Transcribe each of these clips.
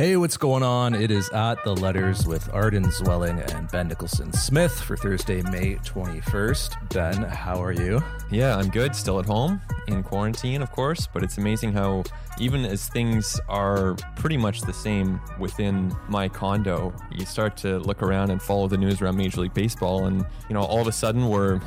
Hey, what's going on? It is at the letters with Arden Zwelling and Ben Nicholson Smith for Thursday, May 21st. Ben, how are you? Yeah, I'm good. Still at home in quarantine, of course, but it's amazing how even as things are pretty much the same within my condo, you start to look around and follow the news around Major League Baseball, and you know, all of a sudden we're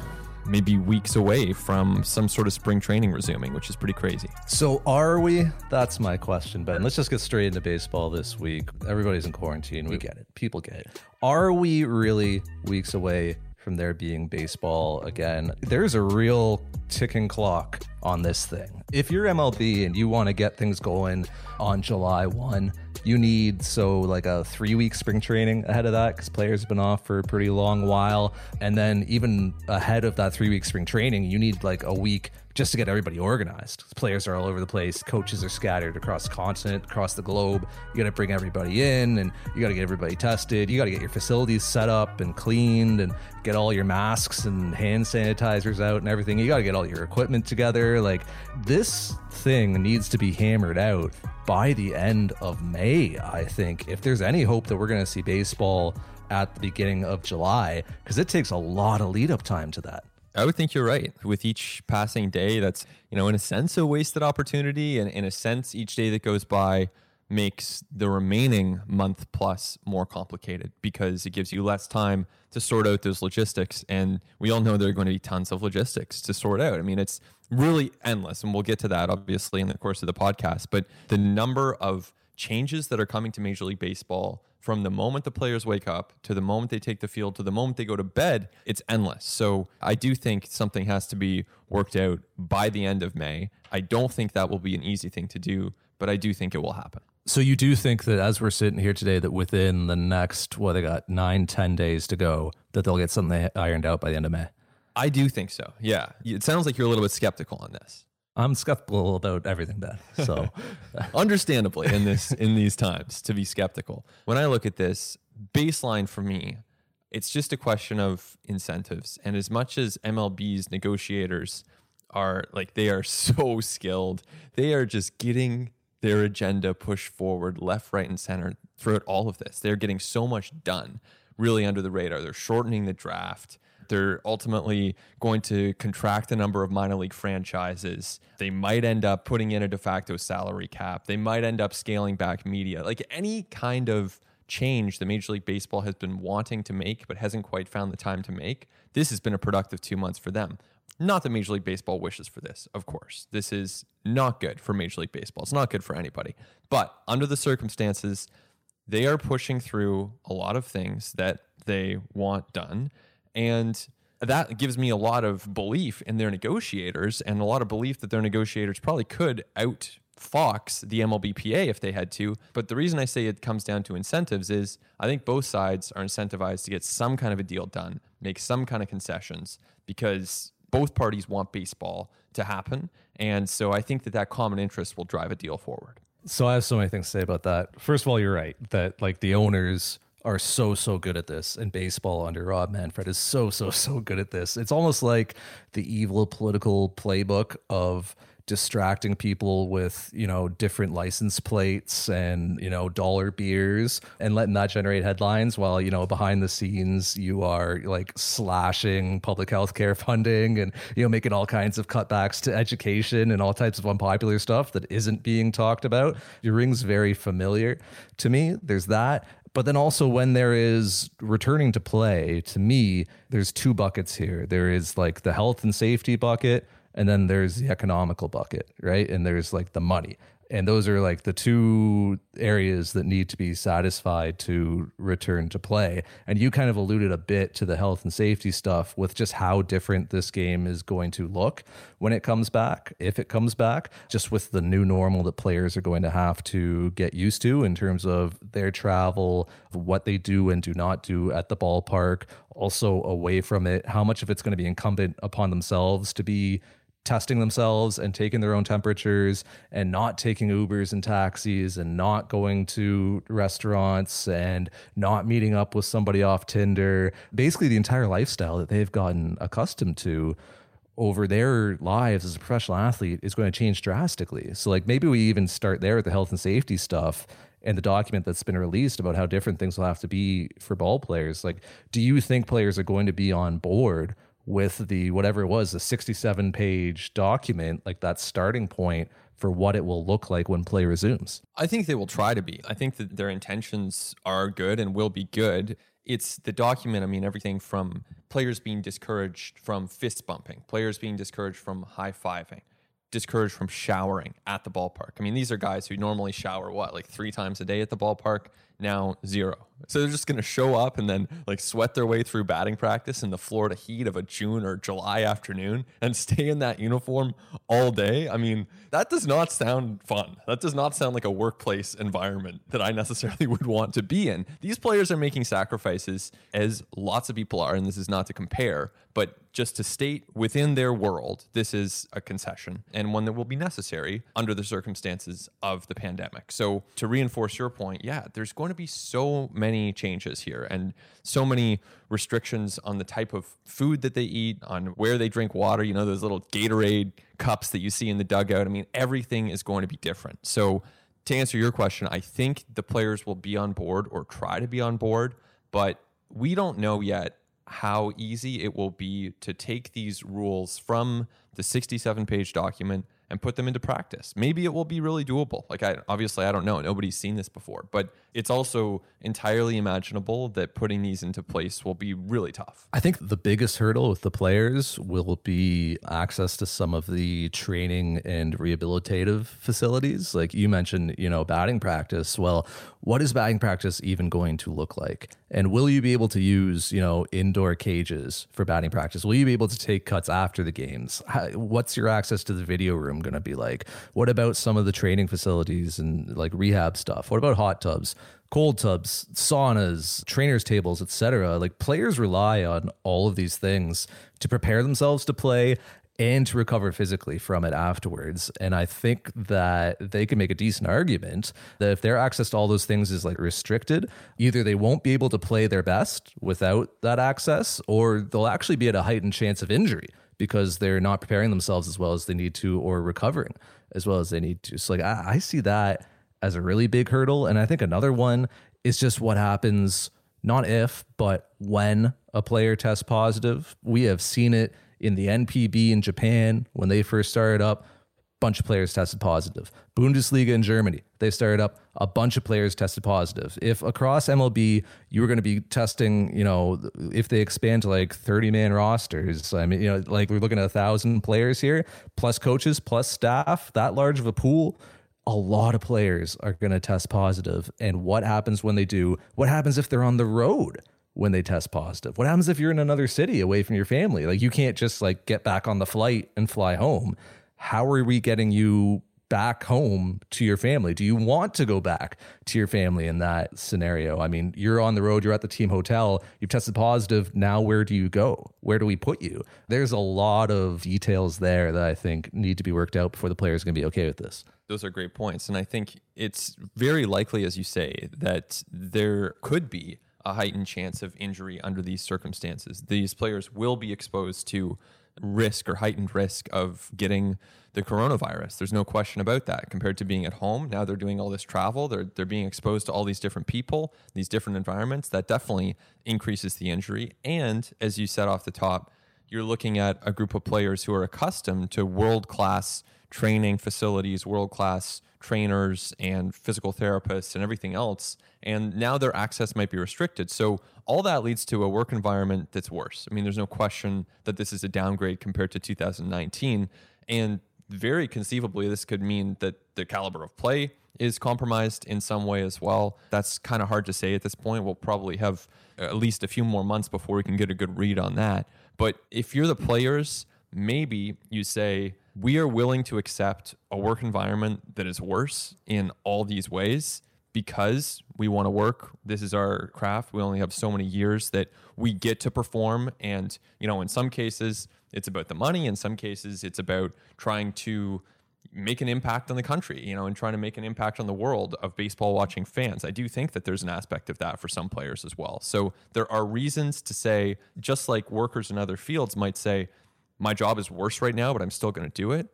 maybe weeks away from some sort of spring training resuming, which is pretty crazy. So, are we? That's my question, Ben. Let's just get straight into baseball this week. Everybody's in quarantine. We get it. People get it. Are we really weeks away from there being baseball again? There's a real ticking clock on this thing. If you're MLB and you want to get things going on July 1, you need so like a three week spring training ahead of that because players have been off for a pretty long while. And then even ahead of that three week spring training, you need like a week just to get everybody organized. Players are all over the place, coaches are scattered across the continent, across the globe. You got to bring everybody in and you got to get everybody tested. You got to get your facilities set up and cleaned and get all your masks and hand sanitizers out and everything. You got to get all your equipment together. Like this thing needs to be hammered out by the end of May, I think. If there's any hope that we're going to see baseball at the beginning of July, because it takes a lot of lead up time to that. I would think you're right. With each passing day, that's, you know, in a sense, a wasted opportunity. And in a sense, each day that goes by makes the remaining month plus more complicated because it gives you less time to sort out those logistics. And we all know there are going to be tons of logistics to sort out. I mean, it's really endless. And we'll get to that, obviously, in the course of the podcast. But the number of changes that are coming to Major League Baseball from the moment the players wake up to the moment they take the field to the moment they go to bed, it's endless. So I do think something has to be worked out by the end of May. I don't think that will be an easy thing to do, but I do think it will happen. So you do think that as we're sitting here today, that within the next, what they got nine, ten days to go, that they'll get something ironed out by the end of May? I do think so. Yeah. It sounds like you're a little bit skeptical on this. I'm skeptical about everything, Ben. So, understandably, in this in these times, to be skeptical. When I look at this baseline for me, it's just a question of incentives. And as much as MLB's negotiators are like they are so skilled, they are just getting their agenda pushed forward left, right, and center throughout all of this. They're getting so much done, really under the radar. They're shortening the draft. They're ultimately going to contract the number of minor league franchises. They might end up putting in a de facto salary cap. They might end up scaling back media. Like any kind of change that Major League Baseball has been wanting to make but hasn't quite found the time to make, this has been a productive two months for them. Not that Major League Baseball wishes for this, of course. This is not good for Major League Baseball. It's not good for anybody. But under the circumstances, they are pushing through a lot of things that they want done. And that gives me a lot of belief in their negotiators and a lot of belief that their negotiators probably could out Fox the MLBPA if they had to. But the reason I say it comes down to incentives is I think both sides are incentivized to get some kind of a deal done, make some kind of concessions because both parties want baseball to happen. And so I think that that common interest will drive a deal forward. So I have so many things to say about that. First of all, you're right that like the owners are so so good at this and baseball under Rob Manfred is so so so good at this. It's almost like the evil political playbook of distracting people with you know different license plates and you know dollar beers and letting that generate headlines while you know behind the scenes you are like slashing public health care funding and you know making all kinds of cutbacks to education and all types of unpopular stuff that isn't being talked about. It rings very familiar to me. There's that. But then also when there is returning to play, to me, there's two buckets here. There is like the health and safety bucket, and then there's the economical bucket, right? And there's like the money. And those are like the two areas that need to be satisfied to return to play. And you kind of alluded a bit to the health and safety stuff with just how different this game is going to look when it comes back, if it comes back, just with the new normal that players are going to have to get used to in terms of their travel, what they do and do not do at the ballpark, also away from it, how much of it's going to be incumbent upon themselves to be testing themselves and taking their own temperatures and not taking Ubers and taxis and not going to restaurants and not meeting up with somebody off Tinder. Basically, the entire lifestyle that they've gotten accustomed to over their lives as a professional athlete is going to change drastically. So, like, maybe we even start there with the health and safety stuff and the document that's been released about how different things will have to be for ball players. Like, do you think players are going to be on board with the whatever it was, the 67 page document, like that starting point for what it will look like when play resumes? I think they will try to be. I think that their intentions are good and will be good. It's the document, I mean, everything from players being discouraged from fist bumping, players being discouraged from high fiving, discouraged from showering at the ballpark. I mean, these are guys who normally shower what, like three times a day at the ballpark? Now zero. So they're just going to show up and then like sweat their way through batting practice in the Florida heat of a June or July afternoon and stay in that uniform all day. I mean, that does not sound fun. That does not sound like a workplace environment that I necessarily would want to be in. These players are making sacrifices, as lots of people are, and this is not to compare, but just to state within their world, this is a concession and one that will be necessary under the circumstances of the pandemic. So, to reinforce your point, yeah, there's going to be so many changes here and so many restrictions on the type of food that they eat, on where they drink water, you know, those little Gatorade cups that you see in the dugout. I mean, everything is going to be different. So, to answer your question, I think the players will be on board or try to be on board, but we don't know yet how easy it will be to take these rules from the 67 page document and put them into practice. Maybe it will be really doable. Like I obviously I don't know. Nobody's seen this before, but it's also entirely imaginable that putting these into place will be really tough. I think the biggest hurdle with the players will be access to some of the training and rehabilitative facilities. Like you mentioned, you know, batting practice. Well, what is batting practice even going to look like? And will you be able to use, you know, indoor cages for batting practice? Will you be able to take cuts after the games? How, what's your access to the video room going to be like? What about some of the training facilities and like rehab stuff? What about hot tubs? cold tubs, saunas, trainers tables, etc. Like players rely on all of these things to prepare themselves to play and to recover physically from it afterwards. And I think that they can make a decent argument that if their access to all those things is like restricted, either they won't be able to play their best without that access, or they'll actually be at a heightened chance of injury because they're not preparing themselves as well as they need to or recovering as well as they need to. So like I, I see that as a really big hurdle. And I think another one is just what happens not if, but when a player tests positive. We have seen it in the NPB in Japan when they first started up. Bunch of players tested positive. Bundesliga in Germany, they started up. A bunch of players tested positive. If across MLB you were going to be testing, you know, if they expand to like thirty man rosters, I mean, you know, like we're looking at a thousand players here, plus coaches, plus staff, that large of a pool a lot of players are going to test positive. And what happens when they do? What happens if they're on the road when they test positive? What happens if you're in another city away from your family? Like you can't just like get back on the flight and fly home. How are we getting you back home to your family? Do you want to go back to your family in that scenario? I mean, you're on the road, you're at the team hotel, you've tested positive. Now, where do you go? Where do we put you? There's a lot of details there that I think need to be worked out before the players are going to be okay with this those are great points. And I think it's very likely, as you say, that there could be a heightened chance of injury under these circumstances. These players will be exposed to risk or heightened risk of getting the coronavirus. There's no question about that. Compared to being at home, now they're doing all this travel. They're they're being exposed to all these different people, these different environments. That definitely increases the injury. And as you said off the top, you're looking at a group of players who are accustomed to world class training facilities, world class trainers and physical therapists and everything else. And now their access might be restricted. So all that leads to a work environment that's worse. I mean, there's no question that this is a downgrade compared to 2019. And very conceivably, this could mean that the caliber of play is compromised in some way as well. That's kind of hard to say at this point. We'll probably have at least a few more months before we can get a good read on that. But if you're the players, maybe you say, we are willing to accept a work environment that is worse in all these ways because we want to work. This is our craft. We only have so many years that we get to perform. And, you know, in some cases, it's about the money. In some cases, it's about trying to make an impact on the country, you know, and trying to make an impact on the world of baseball watching fans. I do think that there's an aspect of that for some players as well. So there are reasons to say, just like workers in other fields might say, my job is worse right now, but I'm still going to do it.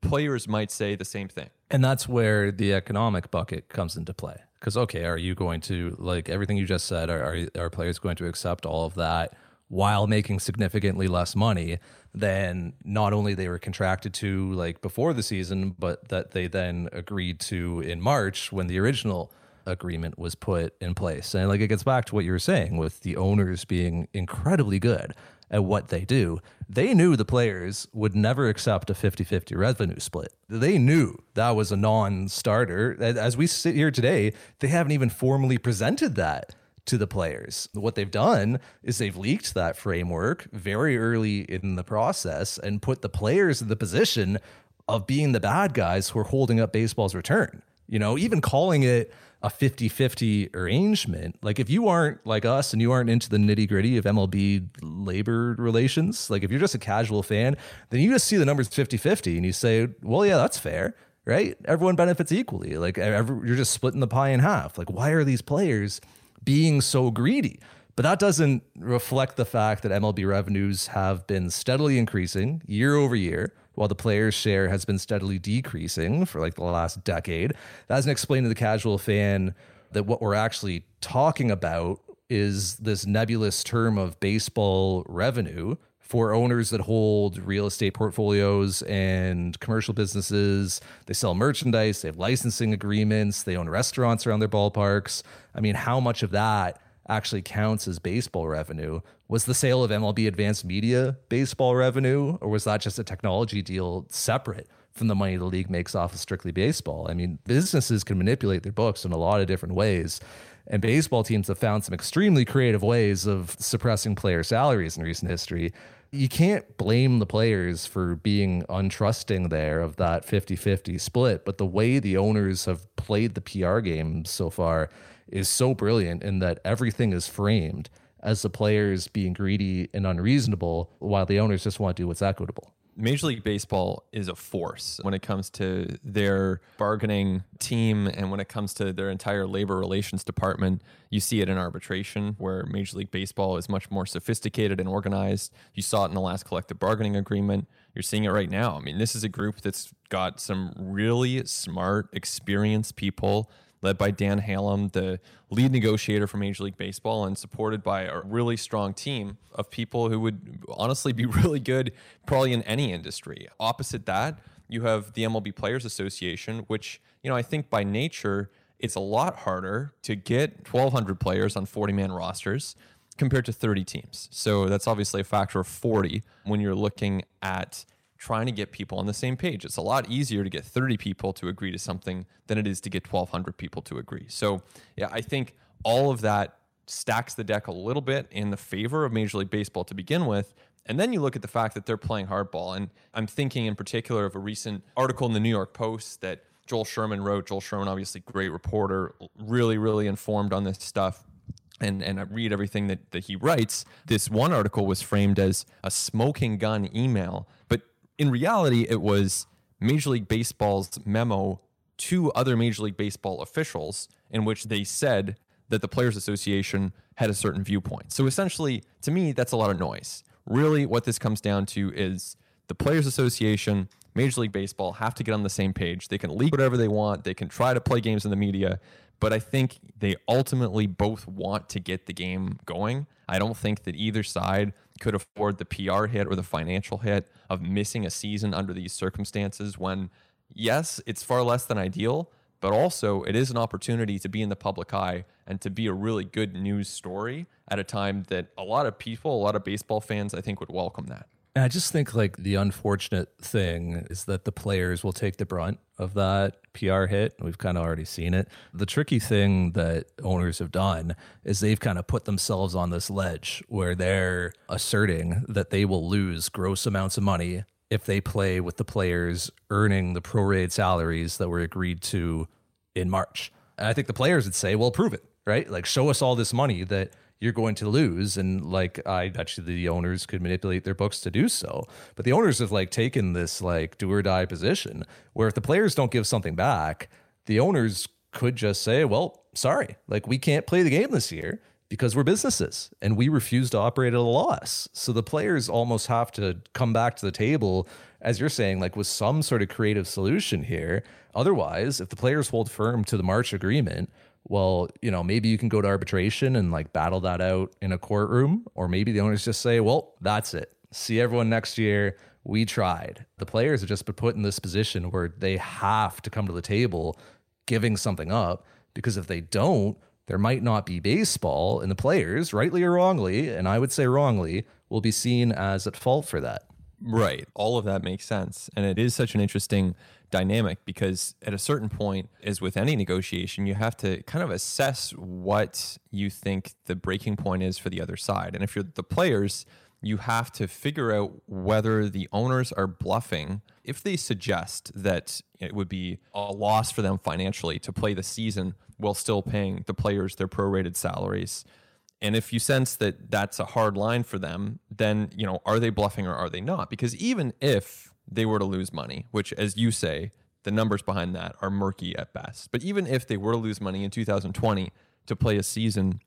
Players might say the same thing. And that's where the economic bucket comes into play. Because okay, are you going to like everything you just said? Are, are are players going to accept all of that while making significantly less money than not only they were contracted to like before the season, but that they then agreed to in March when the original agreement was put in place. And like it gets back to what you were saying with the owners being incredibly good at what they do. They knew the players would never accept a 50-50 revenue split. They knew that was a non-starter. As we sit here today, they haven't even formally presented that to the players. What they've done is they've leaked that framework very early in the process and put the players in the position of being the bad guys who are holding up baseball's return. You know, even calling it a 50 50 arrangement. Like, if you aren't like us and you aren't into the nitty gritty of MLB labor relations, like if you're just a casual fan, then you just see the numbers 50 50 and you say, well, yeah, that's fair, right? Everyone benefits equally. Like, every, you're just splitting the pie in half. Like, why are these players being so greedy? But that doesn't reflect the fact that MLB revenues have been steadily increasing year over year while the player's share has been steadily decreasing for like the last decade. That doesn't explain to the casual fan that what we're actually talking about is this nebulous term of baseball revenue for owners that hold real estate portfolios and commercial businesses. They sell merchandise, they have licensing agreements, they own restaurants around their ballparks. I mean, how much of that actually counts as baseball revenue. Was the sale of MLB Advanced Media baseball revenue, or was that just a technology deal separate from the money the league makes off of strictly baseball? I mean, businesses can manipulate their books in a lot of different ways. And baseball teams have found some extremely creative ways of suppressing player salaries in recent history. You can't blame the players for being untrusting there of that 50 50 split, but the way the owners have played the PR game so far is so brilliant in that everything is framed as the players being greedy and unreasonable while the owners just want to do what's equitable. Major League Baseball is a force when it comes to their bargaining team and when it comes to their entire labor relations department. You see it in arbitration, where Major League Baseball is much more sophisticated and organized. You saw it in the last collective bargaining agreement. You're seeing it right now. I mean, this is a group that's got some really smart, experienced people led by Dan Halem, the lead negotiator for Major League Baseball, and supported by a really strong team of people who would honestly be really good probably in any industry. Opposite that, you have the MLB Players Association, which, you know, I think by nature, it's a lot harder to get 1,200 players on 40 man rosters compared to 30 teams. So that's obviously a factor of 40 when you're looking at trying to get people on the same page. It's a lot easier to get 30 people to agree to something than it is to get 1,200 people to agree. So, yeah, I think all of that stacks the deck a little bit in the favor of Major League Baseball to begin with. And then you look at the fact that they're playing hardball. And I'm thinking in particular of a recent article in the New York Post that Joel Sherman wrote. Joel Sherman, obviously, great reporter, really, really informed on this stuff and and I read everything that, that he writes. This one article was framed as a smoking gun email, but in reality, it was Major League Baseball's memo to other Major League Baseball officials in which they said that the Players Association had a certain viewpoint. So essentially, to me, that's a lot of noise. Really, what this comes down to is the Players Association, Major League Baseball have to get on the same page. They can leak whatever they want, they can try to play games in the media, but I think they ultimately both want to get the game going. I don't think that either side could afford the PR hit or the financial hit of missing a season under these circumstances when, yes, it's far less than ideal, but also it is an opportunity to be in the public eye and to be a really good news story at a time that a lot of people, a lot of baseball fans, I think would welcome that. And I just think like the unfortunate thing is that the players will take the brunt of that PR hit. We've kind of already seen it. The tricky thing that owners have done is they've kind of put themselves on this ledge where they're asserting that they will lose gross amounts of money if they play with the players earning the prorated salaries that were agreed to in March. And I think the players would say, well, prove it, right? Like, show us all this money that you're going to lose. And like I actually the owners could manipulate their books to do so. But the owners have like taken this like do or die position where if the players don't give something back, the owners could just say, Well, sorry, like we can't play the game this year because we're businesses and we refuse to operate at a loss. So the players almost have to come back to the table, as you're saying, like with some sort of creative solution here. Otherwise, if the players hold firm to the March agreement, well, you know, maybe you can go to arbitration and like battle that out in a courtroom, or maybe the owners just say, well, that's it. See everyone next year. We tried. The players have just been put in this position where they have to come to the table giving something up because if they don't, there might not be baseball, and the players, rightly or wrongly, and I would say wrongly, will be seen as at fault for that. Right. All of that makes sense. And it is such an interesting dynamic because at a certain point, as with any negotiation, you have to kind of assess what you think the breaking point is for the other side. And if you're the players, you have to figure out whether the owners are bluffing if they suggest that it would be a loss for them financially to play the season while still paying the players their prorated salaries. And if you sense that that's a hard line for them, then, you know, are they bluffing or are they not? Because even if they were to lose money, which as you say, the numbers behind that are murky at best. But even if they were to lose money in 2020 to play a season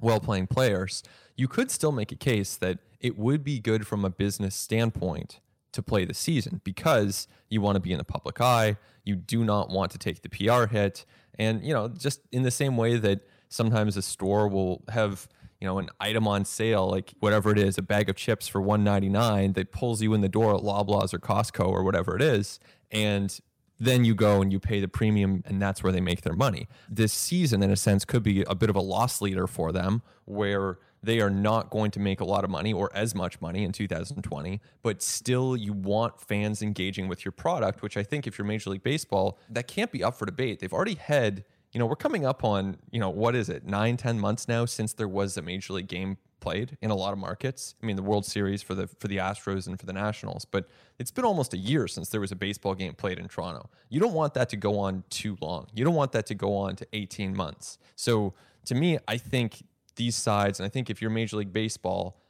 well playing players, you could still make a case that it would be good from a business standpoint to play the season because you want to be in the public eye. You do not want to take the PR hit. And, you know, just in the same way that sometimes a store will have, you know, an item on sale, like whatever it is, a bag of chips for 199 that pulls you in the door at Loblaws or Costco or whatever it is. And then you go and you pay the premium and that's where they make their money. This season, in a sense, could be a bit of a loss leader for them where they are not going to make a lot of money or as much money in 2020, but still you want fans engaging with your product, which I think if you're Major League Baseball, that can't be up for debate. They've already had, you know, we're coming up on, you know, what is it, nine, ten months now since there was a Major League game played in a lot of markets. I mean, the World Series for the for the Astros and for the Nationals, but it's been almost a year since there was a baseball game played in Toronto. You don't want that to go on too long. You don't want that to go on to 18 months. So, to me, I think these sides, and I think if you're Major League Baseball,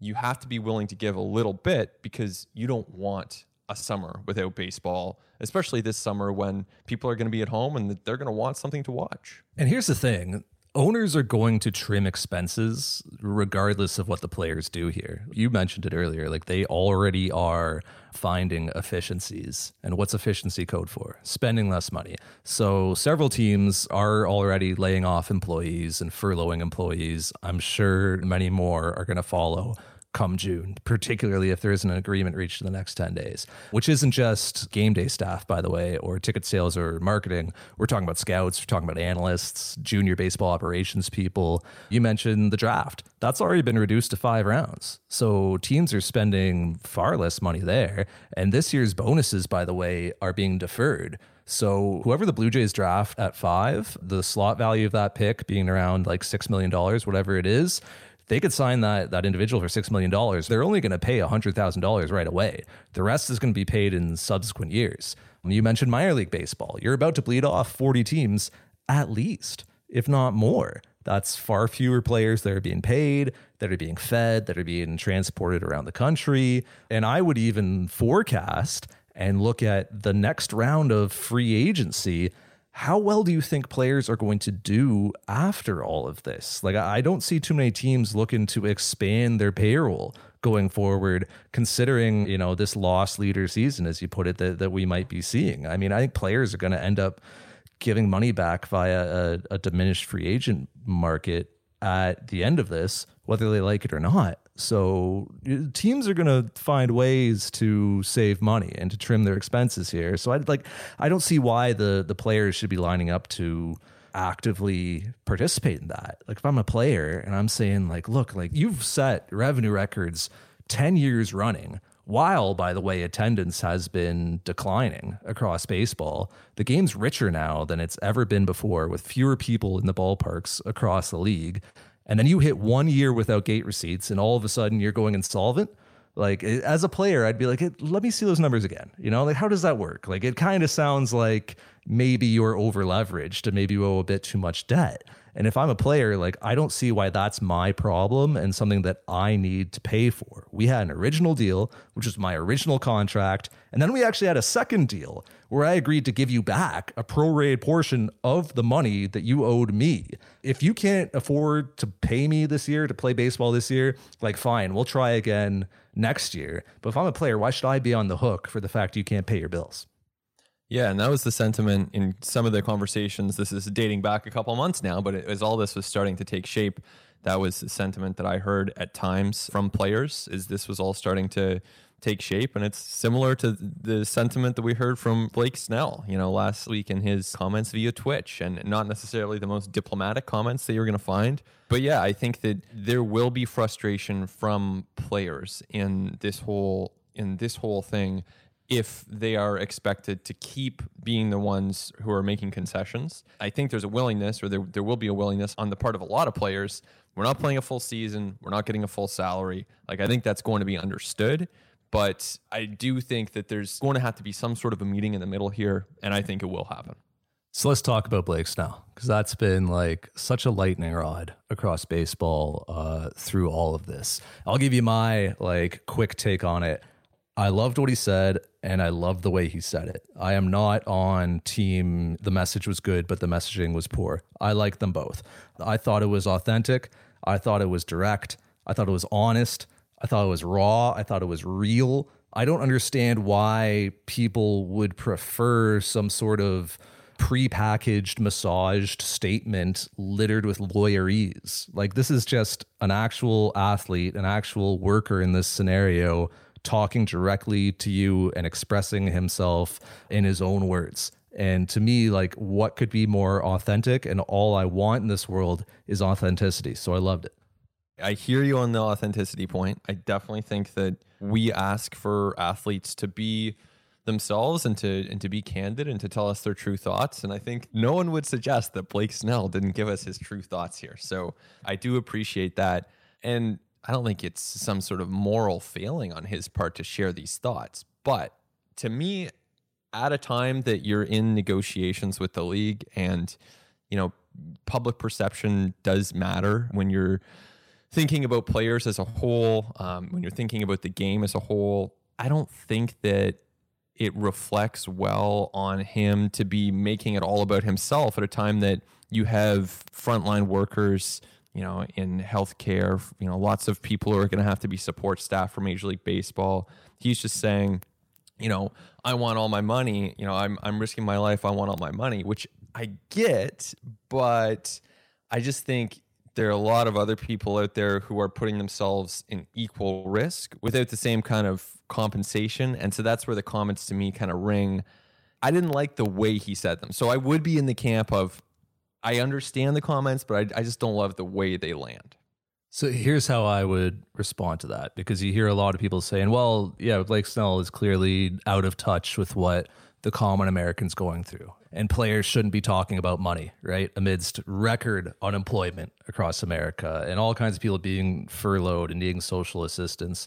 you have to be willing to give a little bit because you don't want a summer without baseball, especially this summer when people are going to be at home and they're going to want something to watch. And here's the thing owners are going to trim expenses regardless of what the players do here. You mentioned it earlier, like they already are finding efficiencies. And what's efficiency code for? Spending less money. So several teams are already laying off employees and furloughing employees. I'm sure many more are going to follow come June, particularly if there isn't an agreement reached in the next 10 days, which isn't just game day staff, by the way, or ticket sales or marketing. We're talking about scouts, we're talking about analysts, junior baseball operations people. You mentioned the draft. That's already been reduced to five rounds. So teams are spending far less money there. And this year's bonuses, by the way, are being deferred. So whoever the Blue Jays draft at five, the slot value of that pick being around like $6 million, whatever it is, they could sign that that individual for six million dollars. They're only going to pay hundred thousand dollars right away. The rest is going to be paid in subsequent years. You mentioned minor league baseball. You're about to bleed off forty teams at least, if not more. That's far fewer players that are being paid, that are being fed, that are being transported around the country. And I would even forecast and look at the next round of free agency how well do you think players are going to do after all of this? Like, I don't see too many teams looking to expand their payroll going forward, considering, you know, this loss leader season, as you put it, that, that we might be seeing. I mean, I think players are going to end up giving money back via a, a diminished free agent market at the end of this, whether they like it or not. So teams are going to find ways to save money and to trim their expenses here. So I like I don't see why the the players should be lining up to actively participate in that. Like if I'm a player and I'm saying like look, like you've set revenue records 10 years running while by the way attendance has been declining across baseball. The game's richer now than it's ever been before with fewer people in the ballparks across the league and then you hit one year without gate receipts and all of a sudden you're going insolvent? Like eh, as a player i'd be like let me see those numbers again. You know like how does that work? Like it kind of sounds like maybe you're over leveraged and maybe you owe a bit too much debt and if I'm a player, like I don't see why that's my problem and something that I need to pay for. We had an original deal, which was my original contract. And then we actually had a second deal where I agreed to give you back a prorated portion of the money that you owed me. If you can't afford to pay me this year to play baseball this year, like fine, we'll try again next year. But if I'm a player, why should I be on the hook for the fact you can't pay your bills? Yeah, and that was the sentiment in some of the conversations. This is dating back a couple months now, but as all this was starting to take shape, that was the sentiment that I heard at times from players. Is this was all starting to take shape. And it's similar to the sentiment that we heard from Blake Snell, you know, last week in his comments via Twitch, and not necessarily the most diplomatic comments that you're going to find. But yeah, I think that there will be frustration from players in this whole in this whole thing if they are expected to keep being the ones who are making concessions. I think there's a willingness, or there, there will be a willingness on the part of a lot of players. We're not playing a full season. We're not getting a full salary. Like, I think that's going to be understood. But I do think that there's going to have to be some sort of a meeting in the middle here, and I think it will happen. So let's talk about Blake Snell because that's been like such a lightning rod across baseball uh, through all of this. I'll give you my like quick take on it. I loved what he said and I loved the way he said it. I am not on team the message was good, but the messaging was poor. I like them both. I thought it was authentic. I thought it was direct. I thought it was honest. I thought it was raw. I thought it was real. I don't understand why people would prefer some sort of prepackaged, massaged statement littered with lawyerese. Like, this is just an actual athlete, an actual worker in this scenario talking directly to you and expressing himself in his own words. And to me, like, what could be more authentic? And all I want in this world is authenticity. So I loved it. I hear you on the authenticity point. I definitely think that we ask for athletes to be themselves and to and to be candid and to tell us their true thoughts. And I think no one would suggest that Blake Snell didn't give us his true thoughts here. So I do appreciate that. And I don't think it's some sort of moral failing on his part to share these thoughts. But to me, at a time that you're in negotiations with the league and you know public perception does matter when you're thinking about players as a whole, um, when you're thinking about the game as a whole, I don't think that it reflects well on him to be making it all about himself at a time that you have frontline workers, you know, in healthcare, you know, lots of people are going to have to be support staff for Major League Baseball. He's just saying, you know, I want all my money, you know, I'm I'm risking my life, I want all my money, which I get, but I just think there are a lot of other people out there who are putting themselves in equal risk without the same kind of compensation. And so that's where the comments to me kind of ring. I didn't like the way he said them. So I would be in the camp of I understand the comments, but I, I just don't love the way they land. So here's how I would respond to that because you hear a lot of people saying, well, yeah, Blake Snell is clearly out of touch with what the common American's going through. And players shouldn't be talking about money, right? Amidst record unemployment across America and all kinds of people being furloughed and needing social assistance.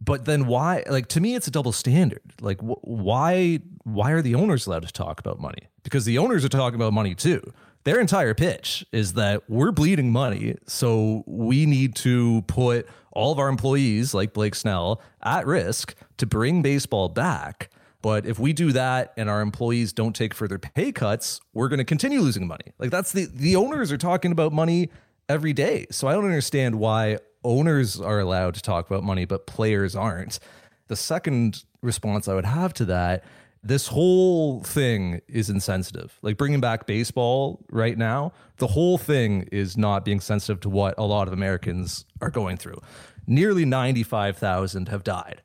But then why like to me it's a double standard. Like wh- why why are the owners allowed to talk about money? Because the owners are talking about money too. Their entire pitch is that we're bleeding money, so we need to put all of our employees like Blake Snell at risk to bring baseball back but if we do that and our employees don't take further pay cuts, we're going to continue losing money. Like that's the the owners are talking about money every day. So I don't understand why owners are allowed to talk about money but players aren't. The second response I would have to that this whole thing is insensitive. Like bringing back baseball right now, the whole thing is not being sensitive to what a lot of Americans are going through. Nearly 95,000 have died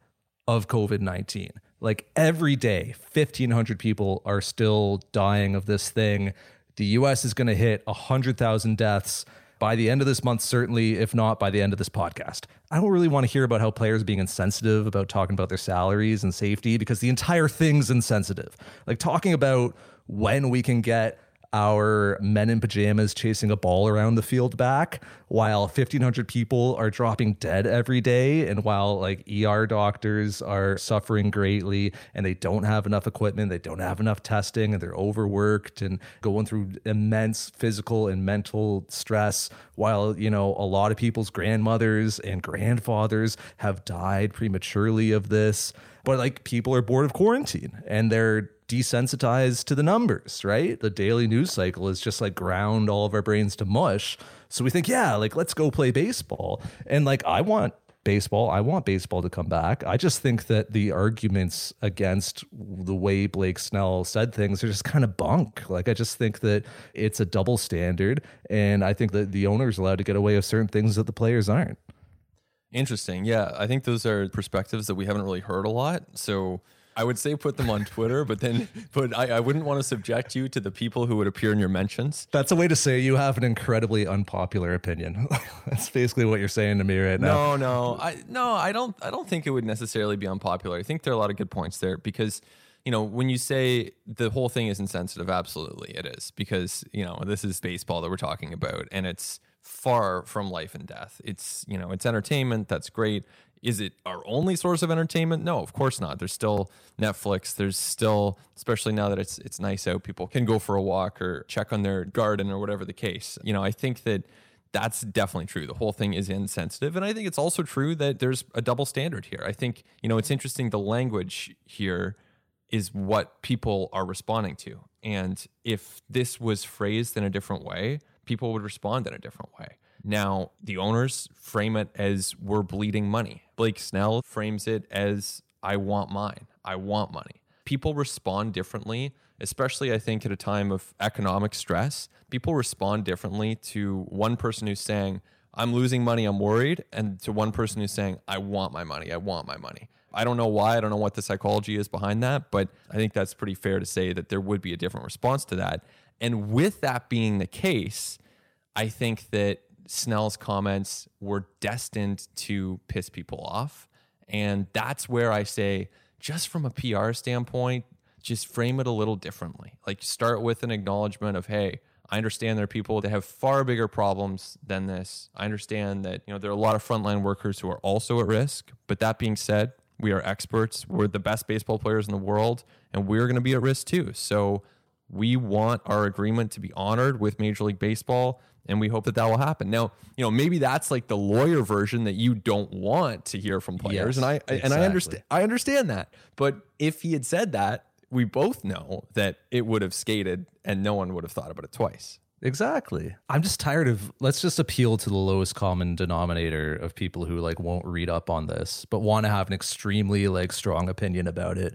of COVID 19. Like every day, 1,500 people are still dying of this thing. The US is going to hit 100,000 deaths by the end of this month, certainly, if not by the end of this podcast. I don't really want to hear about how players being insensitive about talking about their salaries and safety because the entire thing's insensitive. Like talking about when we can get our men in pajamas chasing a ball around the field back while 1500 people are dropping dead every day and while like ER doctors are suffering greatly and they don't have enough equipment they don't have enough testing and they're overworked and going through immense physical and mental stress while you know a lot of people's grandmothers and grandfathers have died prematurely of this but like people are bored of quarantine and they're desensitized to the numbers, right? The daily news cycle is just like ground all of our brains to mush. So we think, yeah, like let's go play baseball. And like I want baseball. I want baseball to come back. I just think that the arguments against the way Blake Snell said things are just kind of bunk. Like, I just think that it's a double standard. And I think that the owner's allowed to get away with certain things that the players aren't. Interesting. Yeah. I think those are perspectives that we haven't really heard a lot. So, I would say put them on Twitter, but then, but I, I wouldn't want to subject you to the people who would appear in your mentions. That's a way to say you have an incredibly unpopular opinion. That's basically what you're saying to me right now. No, no, I no, I don't. I don't think it would necessarily be unpopular. I think there are a lot of good points there because you know, when you say the whole thing is insensitive, absolutely it is because, you know, this is baseball that we're talking about and it's far from life and death. It's, you know, it's entertainment. That's great. Is it our only source of entertainment? No, of course not. There's still Netflix. There's still, especially now that it's it's nice out, people can go for a walk or check on their garden or whatever the case. You know, I think that that's definitely true. The whole thing is insensitive. And I think it's also true that there's a double standard here. I think, you know, it's interesting the language here is what people are responding to. And if this was phrased in a different way, people would respond in a different way. Now, the owners frame it as we're bleeding money. Blake Snell frames it as I want mine. I want money. People respond differently, especially I think at a time of economic stress. People respond differently to one person who's saying, I'm losing money, I'm worried, and to one person who's saying, I want my money, I want my money. I don't know why, I don't know what the psychology is behind that, but I think that's pretty fair to say that there would be a different response to that. And with that being the case, I think that Snell's comments were destined to piss people off. And that's where I say, just from a PR standpoint, just frame it a little differently. Like start with an acknowledgement of, hey, I understand there are people that have far bigger problems than this. I understand that, you know, there are a lot of frontline workers who are also at risk. But that being said, we are experts. We're the best baseball players in the world, and we're going to be at risk too. So we want our agreement to be honored with Major League Baseball and we hope that that will happen. Now, you know, maybe that's like the lawyer version that you don't want to hear from players, yes, and I exactly. and I understand I understand that. But if he had said that, we both know that it would have skated, and no one would have thought about it twice. Exactly. I'm just tired of let's just appeal to the lowest common denominator of people who like won't read up on this, but want to have an extremely like strong opinion about it,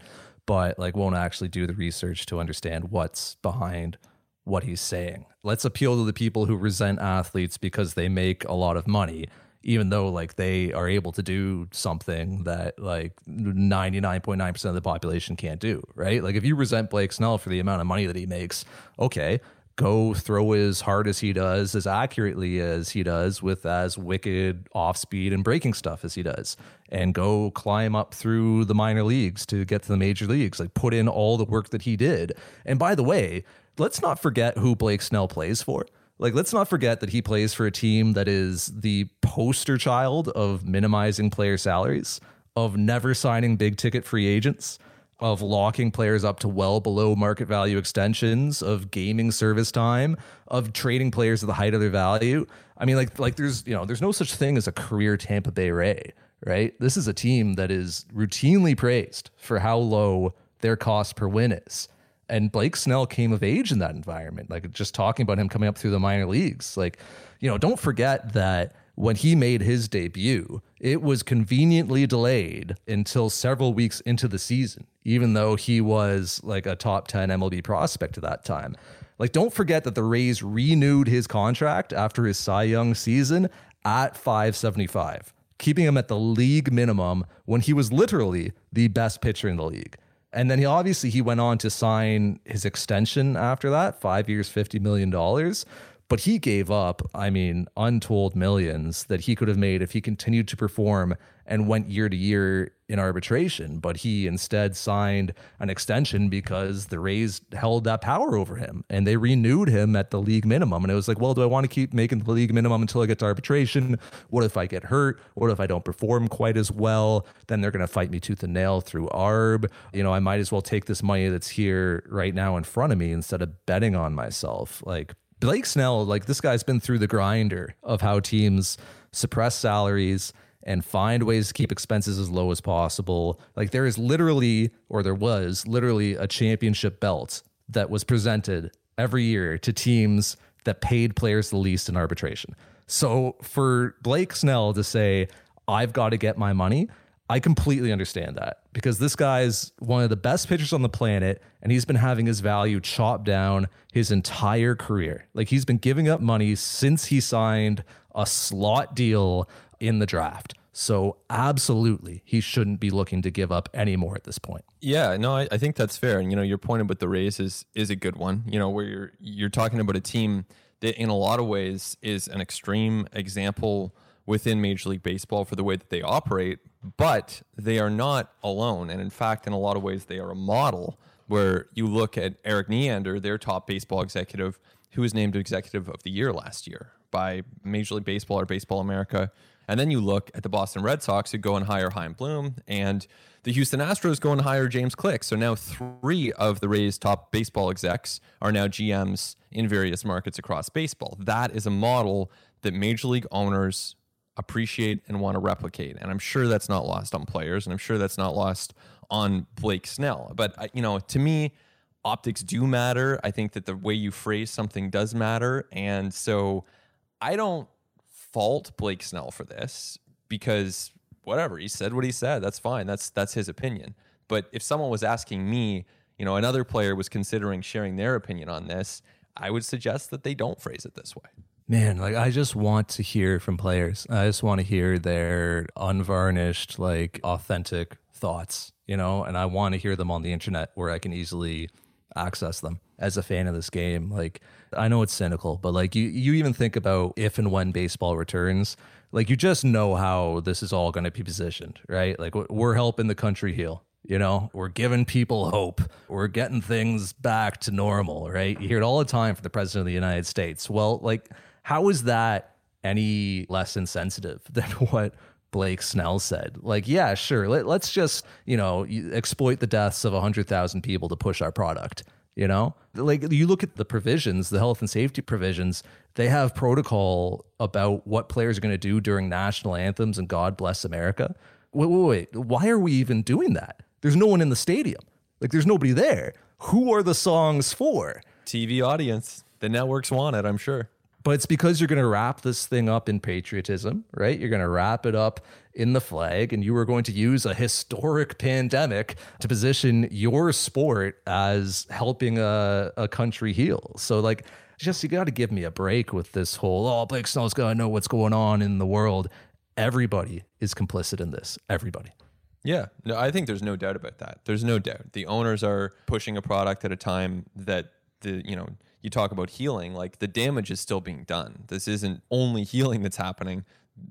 but like won't actually do the research to understand what's behind what he's saying. Let's appeal to the people who resent athletes because they make a lot of money, even though like they are able to do something that like 99.9% of the population can't do, right? Like if you resent Blake Snell for the amount of money that he makes, okay, go throw as hard as he does, as accurately as he does, with as wicked off speed and breaking stuff as he does, and go climb up through the minor leagues to get to the major leagues. Like put in all the work that he did. And by the way, let's not forget who Blake Snell plays for. Like, let's not forget that he plays for a team that is the poster child of minimizing player salaries, of never signing big ticket free agents, of locking players up to well below market value extensions, of gaming service time, of trading players at the height of their value. I mean, like, like there's you know, there's no such thing as a career Tampa Bay Ray, right? This is a team that is routinely praised for how low their cost per win is and Blake Snell came of age in that environment. Like just talking about him coming up through the minor leagues. Like, you know, don't forget that when he made his debut, it was conveniently delayed until several weeks into the season, even though he was like a top 10 MLB prospect at that time. Like, don't forget that the Rays renewed his contract after his Cy Young season at 575, keeping him at the league minimum when he was literally the best pitcher in the league. And then he obviously he went on to sign his extension after that, five years, fifty million dollars. But he gave up, I mean, untold millions that he could have made if he continued to perform and went year to year in arbitration. But he instead signed an extension because the Rays held that power over him and they renewed him at the league minimum. And it was like, well, do I want to keep making the league minimum until I get to arbitration? What if I get hurt? What if I don't perform quite as well? Then they're going to fight me tooth and nail through ARB. You know, I might as well take this money that's here right now in front of me instead of betting on myself. Like, Blake Snell, like this guy's been through the grinder of how teams suppress salaries and find ways to keep expenses as low as possible. Like there is literally, or there was literally a championship belt that was presented every year to teams that paid players the least in arbitration. So for Blake Snell to say, I've got to get my money. I completely understand that because this guy's one of the best pitchers on the planet and he's been having his value chopped down his entire career. Like he's been giving up money since he signed a slot deal in the draft. So absolutely, he shouldn't be looking to give up any more at this point. Yeah, no, I, I think that's fair. And you know, your point about the Rays is is a good one. You know, where you're you're talking about a team that in a lot of ways is an extreme example within Major League Baseball for the way that they operate, but they are not alone. And in fact, in a lot of ways, they are a model where you look at Erik Neander, their top baseball executive, who was named executive of the year last year by Major League Baseball or Baseball America. And then you look at the Boston Red Sox who go and hire Chaim Bloom, and the Houston Astros go and hire James Click. So now three of the Rays' top baseball execs are now GMs in various markets across baseball. That is a model that major league owners appreciate and want to replicate. And I'm sure that's not lost on players, and I'm sure that's not lost on Blake Snell. But you know, to me, optics do matter. I think that the way you phrase something does matter, and so I don't fault Blake Snell for this because whatever he said what he said that's fine that's that's his opinion but if someone was asking me you know another player was considering sharing their opinion on this i would suggest that they don't phrase it this way Man, like I just want to hear from players. I just want to hear their unvarnished, like authentic thoughts, you know, and I want to hear them on the internet where I can easily access them as a fan of this game. Like I know it's cynical, but like you, you even think about if and when baseball returns, like you just know how this is all going to be positioned, right? Like we're helping the country heal. You know, we're giving people hope. We're getting things back to normal, right? You hear it all the time from the president of the United States. Well, like, how is that any less insensitive than what Blake Snell said? Like, yeah, sure. Let, us just, you know, exploit the deaths of 100,000 people to push our product you know? Like you look at the provisions the health and safety provisions they have protocol about what players are going to do during national anthems and god bless america. Wait, wait wait. Why are we even doing that? There's no one in the stadium. Like there's nobody there. Who are the songs for? Tv audience. The networks want it i'm sure but it's because you're going to wrap this thing up in patriotism, right? You're going to wrap it up in the flag, and you are going to use a historic pandemic to position your sport as helping a, a country heal. So, like, just you got to give me a break with this whole, oh, Blake Snell's to know what's going on in the world. Everybody is complicit in this. Everybody. Yeah, no, I think there's no doubt about that. There's no doubt. The owners are pushing a product at a time that the, you know, you talk about healing, like the damage is still being done. This isn't only healing that's happening.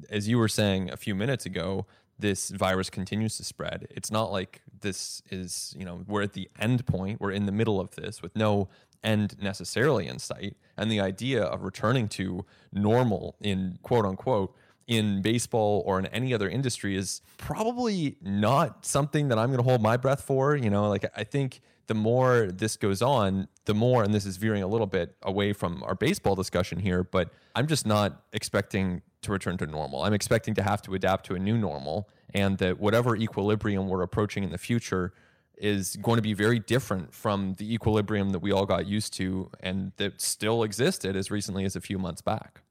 As you were saying a few minutes ago, this virus continues to spread. It's not like this is, you know, we're at the end point, we're in the middle of this with no end necessarily in sight. And the idea of returning to normal in quote unquote in baseball or in any other industry is probably not something that I'm going to hold my breath for. You know, like I think the more this goes on, the more, and this is veering a little bit away from our baseball discussion here, but I'm just not expecting to return to normal. I'm expecting to have to adapt to a new normal, and that whatever equilibrium we're approaching in the future is going to be very different from the equilibrium that we all got used to and that still existed as recently as a few months back.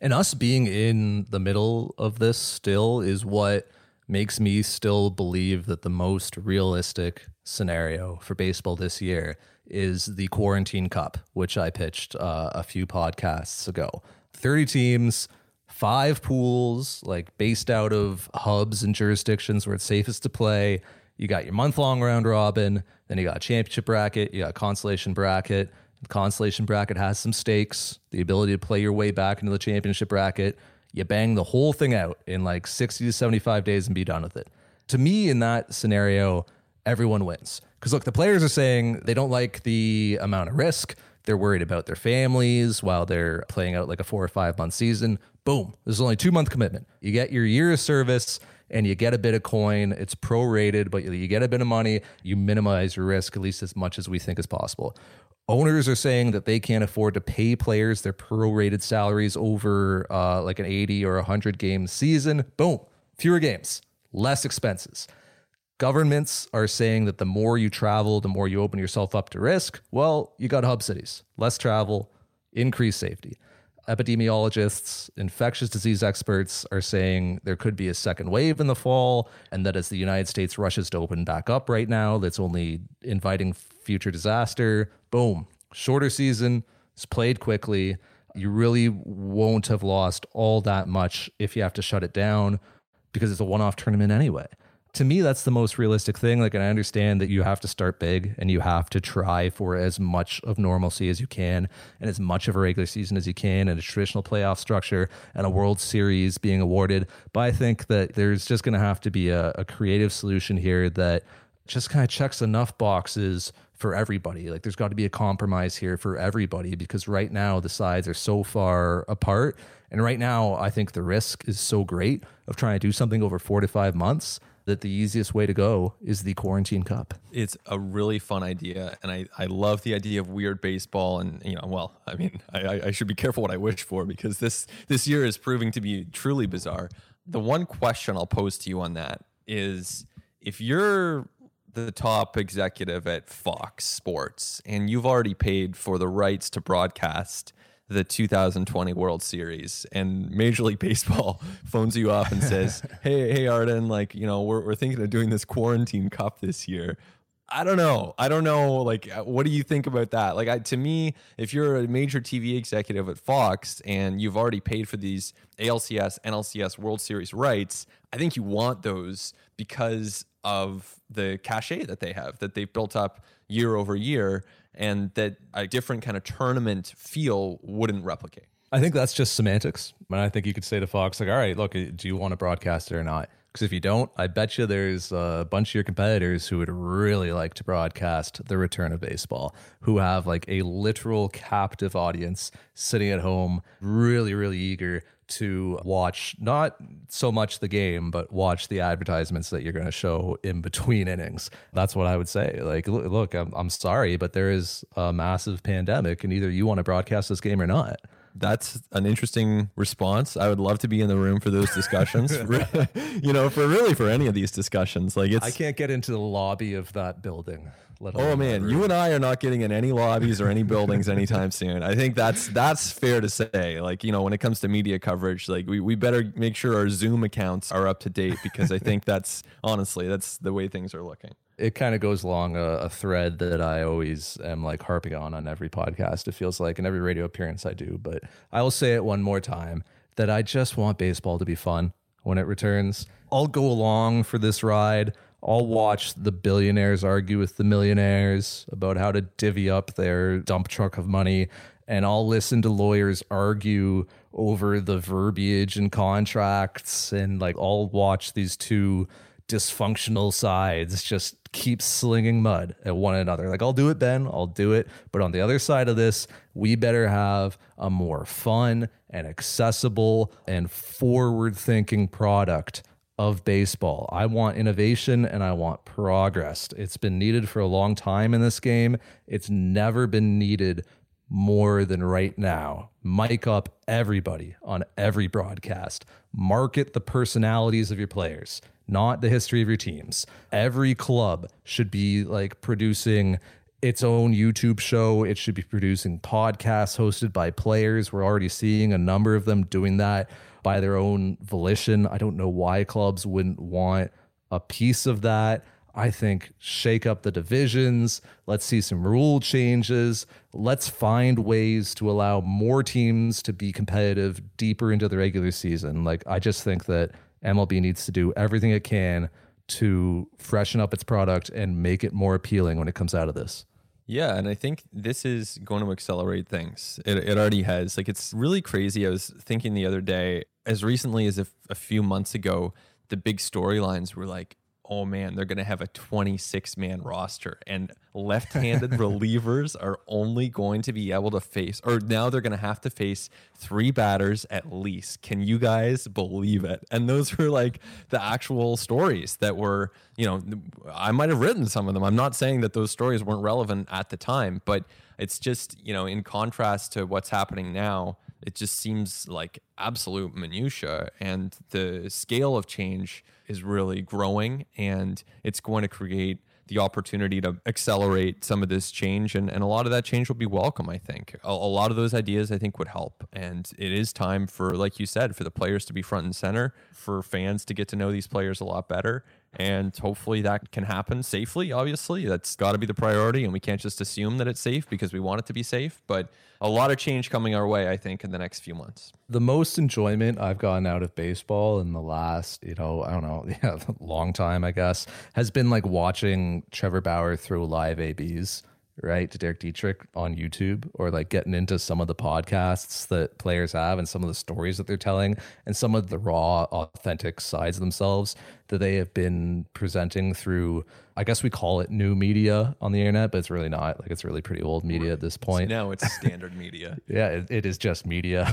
And us being in the middle of this still is what makes me still believe that the most realistic scenario for baseball this year is the Quarantine Cup, which I pitched uh, a few podcasts ago. 30 teams, five pools, like based out of hubs and jurisdictions where it's safest to play. You got your month long round robin, then you got a championship bracket, you got consolation bracket. The consolation bracket has some stakes, the ability to play your way back into the championship bracket you bang the whole thing out in like 60 to 75 days and be done with it. To me, in that scenario, everyone wins. Because look, the players are saying they don't like the amount of risk. They're worried about their families while they're playing out like a four or five month season. Boom, there's only two month commitment. You get your year of service and you get a bit of coin. It's prorated, but you get a bit of money. You minimize your risk at least as much as we think is possible. Owners are saying that they can't afford to pay players their prorated salaries over uh, like an 80 or 100 game season. Boom, fewer games, less expenses. Governments are saying that the more you travel, the more you open yourself up to risk. Well, you got hub cities, less travel, increased safety. Epidemiologists, infectious disease experts are saying there could be a second wave in the fall, and that as the United States rushes to open back up right now, that's only inviting future disaster. Boom. Shorter season, it's played quickly. You really won't have lost all that much if you have to shut it down because it's a one off tournament anyway to me that's the most realistic thing like and i understand that you have to start big and you have to try for as much of normalcy as you can and as much of a regular season as you can and a traditional playoff structure and a world series being awarded but i think that there's just going to have to be a, a creative solution here that just kind of checks enough boxes for everybody. Like there's got to be a compromise here for everybody because right now the sides are so far apart. And right now, I think the risk is so great of trying to do something over four to five months that the easiest way to go is the quarantine cup. It's a really fun idea, and I, I love the idea of weird baseball. And you know, well, I mean, I, I should be careful what I wish for because this this year is proving to be truly bizarre. The one question I'll pose to you on that is if you're the top executive at Fox Sports and you've already paid for the rights to broadcast the 2020 World Series and Major League Baseball phones you up and says, "Hey, hey Arden, like, you know, we're we're thinking of doing this quarantine cup this year." I don't know. I don't know. Like, uh, what do you think about that? Like, I, to me, if you're a major TV executive at Fox and you've already paid for these ALCS, NLCS World Series rights, I think you want those because of the cachet that they have, that they've built up year over year and that a different kind of tournament feel wouldn't replicate. I think that's just semantics. And I think you could say to Fox, like, all right, look, do you want to broadcast it or not? Because if you don't, I bet you there's a bunch of your competitors who would really like to broadcast the return of baseball, who have like a literal captive audience sitting at home, really, really eager to watch not so much the game, but watch the advertisements that you're going to show in between innings. That's what I would say. Like, look, I'm, I'm sorry, but there is a massive pandemic, and either you want to broadcast this game or not that's an interesting response. I would love to be in the room for those discussions. you know, for really for any of these discussions. Like it's I can't get into the lobby of that building. Oh man, you and I are not getting in any lobbies or any buildings anytime soon. I think that's that's fair to say. Like, you know, when it comes to media coverage, like we, we better make sure our Zoom accounts are up to date because I think that's honestly that's the way things are looking it kind of goes along a, a, thread that I always am like harping on on every podcast. It feels like in every radio appearance I do, but I will say it one more time that I just want baseball to be fun when it returns. I'll go along for this ride. I'll watch the billionaires argue with the millionaires about how to divvy up their dump truck of money. And I'll listen to lawyers argue over the verbiage and contracts. And like, I'll watch these two dysfunctional sides just keep slinging mud at one another. Like, I'll do it, Ben, I'll do it. But on the other side of this, we better have a more fun and accessible and forward thinking product of baseball. I want innovation and I want progress. It's been needed for a long time in this game. It's never been needed more than right now. Mic up everybody on every broadcast. Market the personalities of your players not the history of your teams. Every club should be like producing its own YouTube show. It should be producing podcasts hosted by players. We're already seeing a number of them doing that by their own volition. I don't know why clubs wouldn't want a piece of that. I think shake up the divisions. Let's see some rule changes. Let's find ways to allow more teams to be competitive deeper into the regular season. Like, I just think that MLB needs to do everything it can to freshen up its product and make it more appealing when it comes out of this. Yeah, and I think this is going to accelerate things. It, it already has. Like, it's really crazy. I was thinking the other day, as recently as a, a few months ago, the big storylines were like, oh man, they're going to have a 26 man roster and left handed relievers are only going to be able to face, or now they're going to have to face three batters at least. Can you guys believe it? And those were like the actual stories that were, you know, I might have written some of them. I'm not saying that those stories weren't relevant at the time, but it's just, you know, in contrast to what's happening now it just seems like absolute minutia and the scale of change is really growing and it's going to create the opportunity to accelerate some of this change. And, and a lot of that change will be welcome, I think. A, a lot of those ideas, I think, would help. And it is time for, like you said, for the players to be front and center, for fans to get to know these players a lot better. And hopefully that can happen safely, obviously. That's got to be the priority. And we can't just assume that it's safe because we want it to be safe. But a lot of change coming our way, I think, in the next few months. The most enjoyment I've gotten out of baseball in the last, you know, I don't know, yeah, long time, I guess, has been like watching Trevor Bauer throw live ABs right to Derek Dietrich on YouTube or like getting into some of the podcasts that players have and some of the stories that they're telling and some of the raw authentic sides of themselves that they have been presenting through I guess we call it new media on the internet but it's really not like it's really pretty old media at this point. No, it's standard media. yeah, it, it is just media.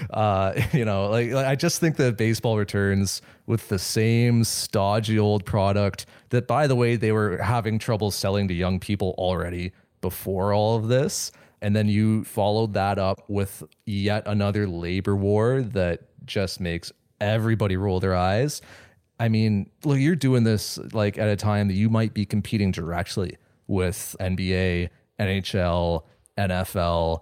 uh, you know, like, like I just think that baseball returns with the same stodgy old product that by the way they were having trouble selling to young people already before all of this and then you followed that up with yet another labor war that just makes everybody roll their eyes i mean look you're doing this like at a time that you might be competing directly with nba nhl nfl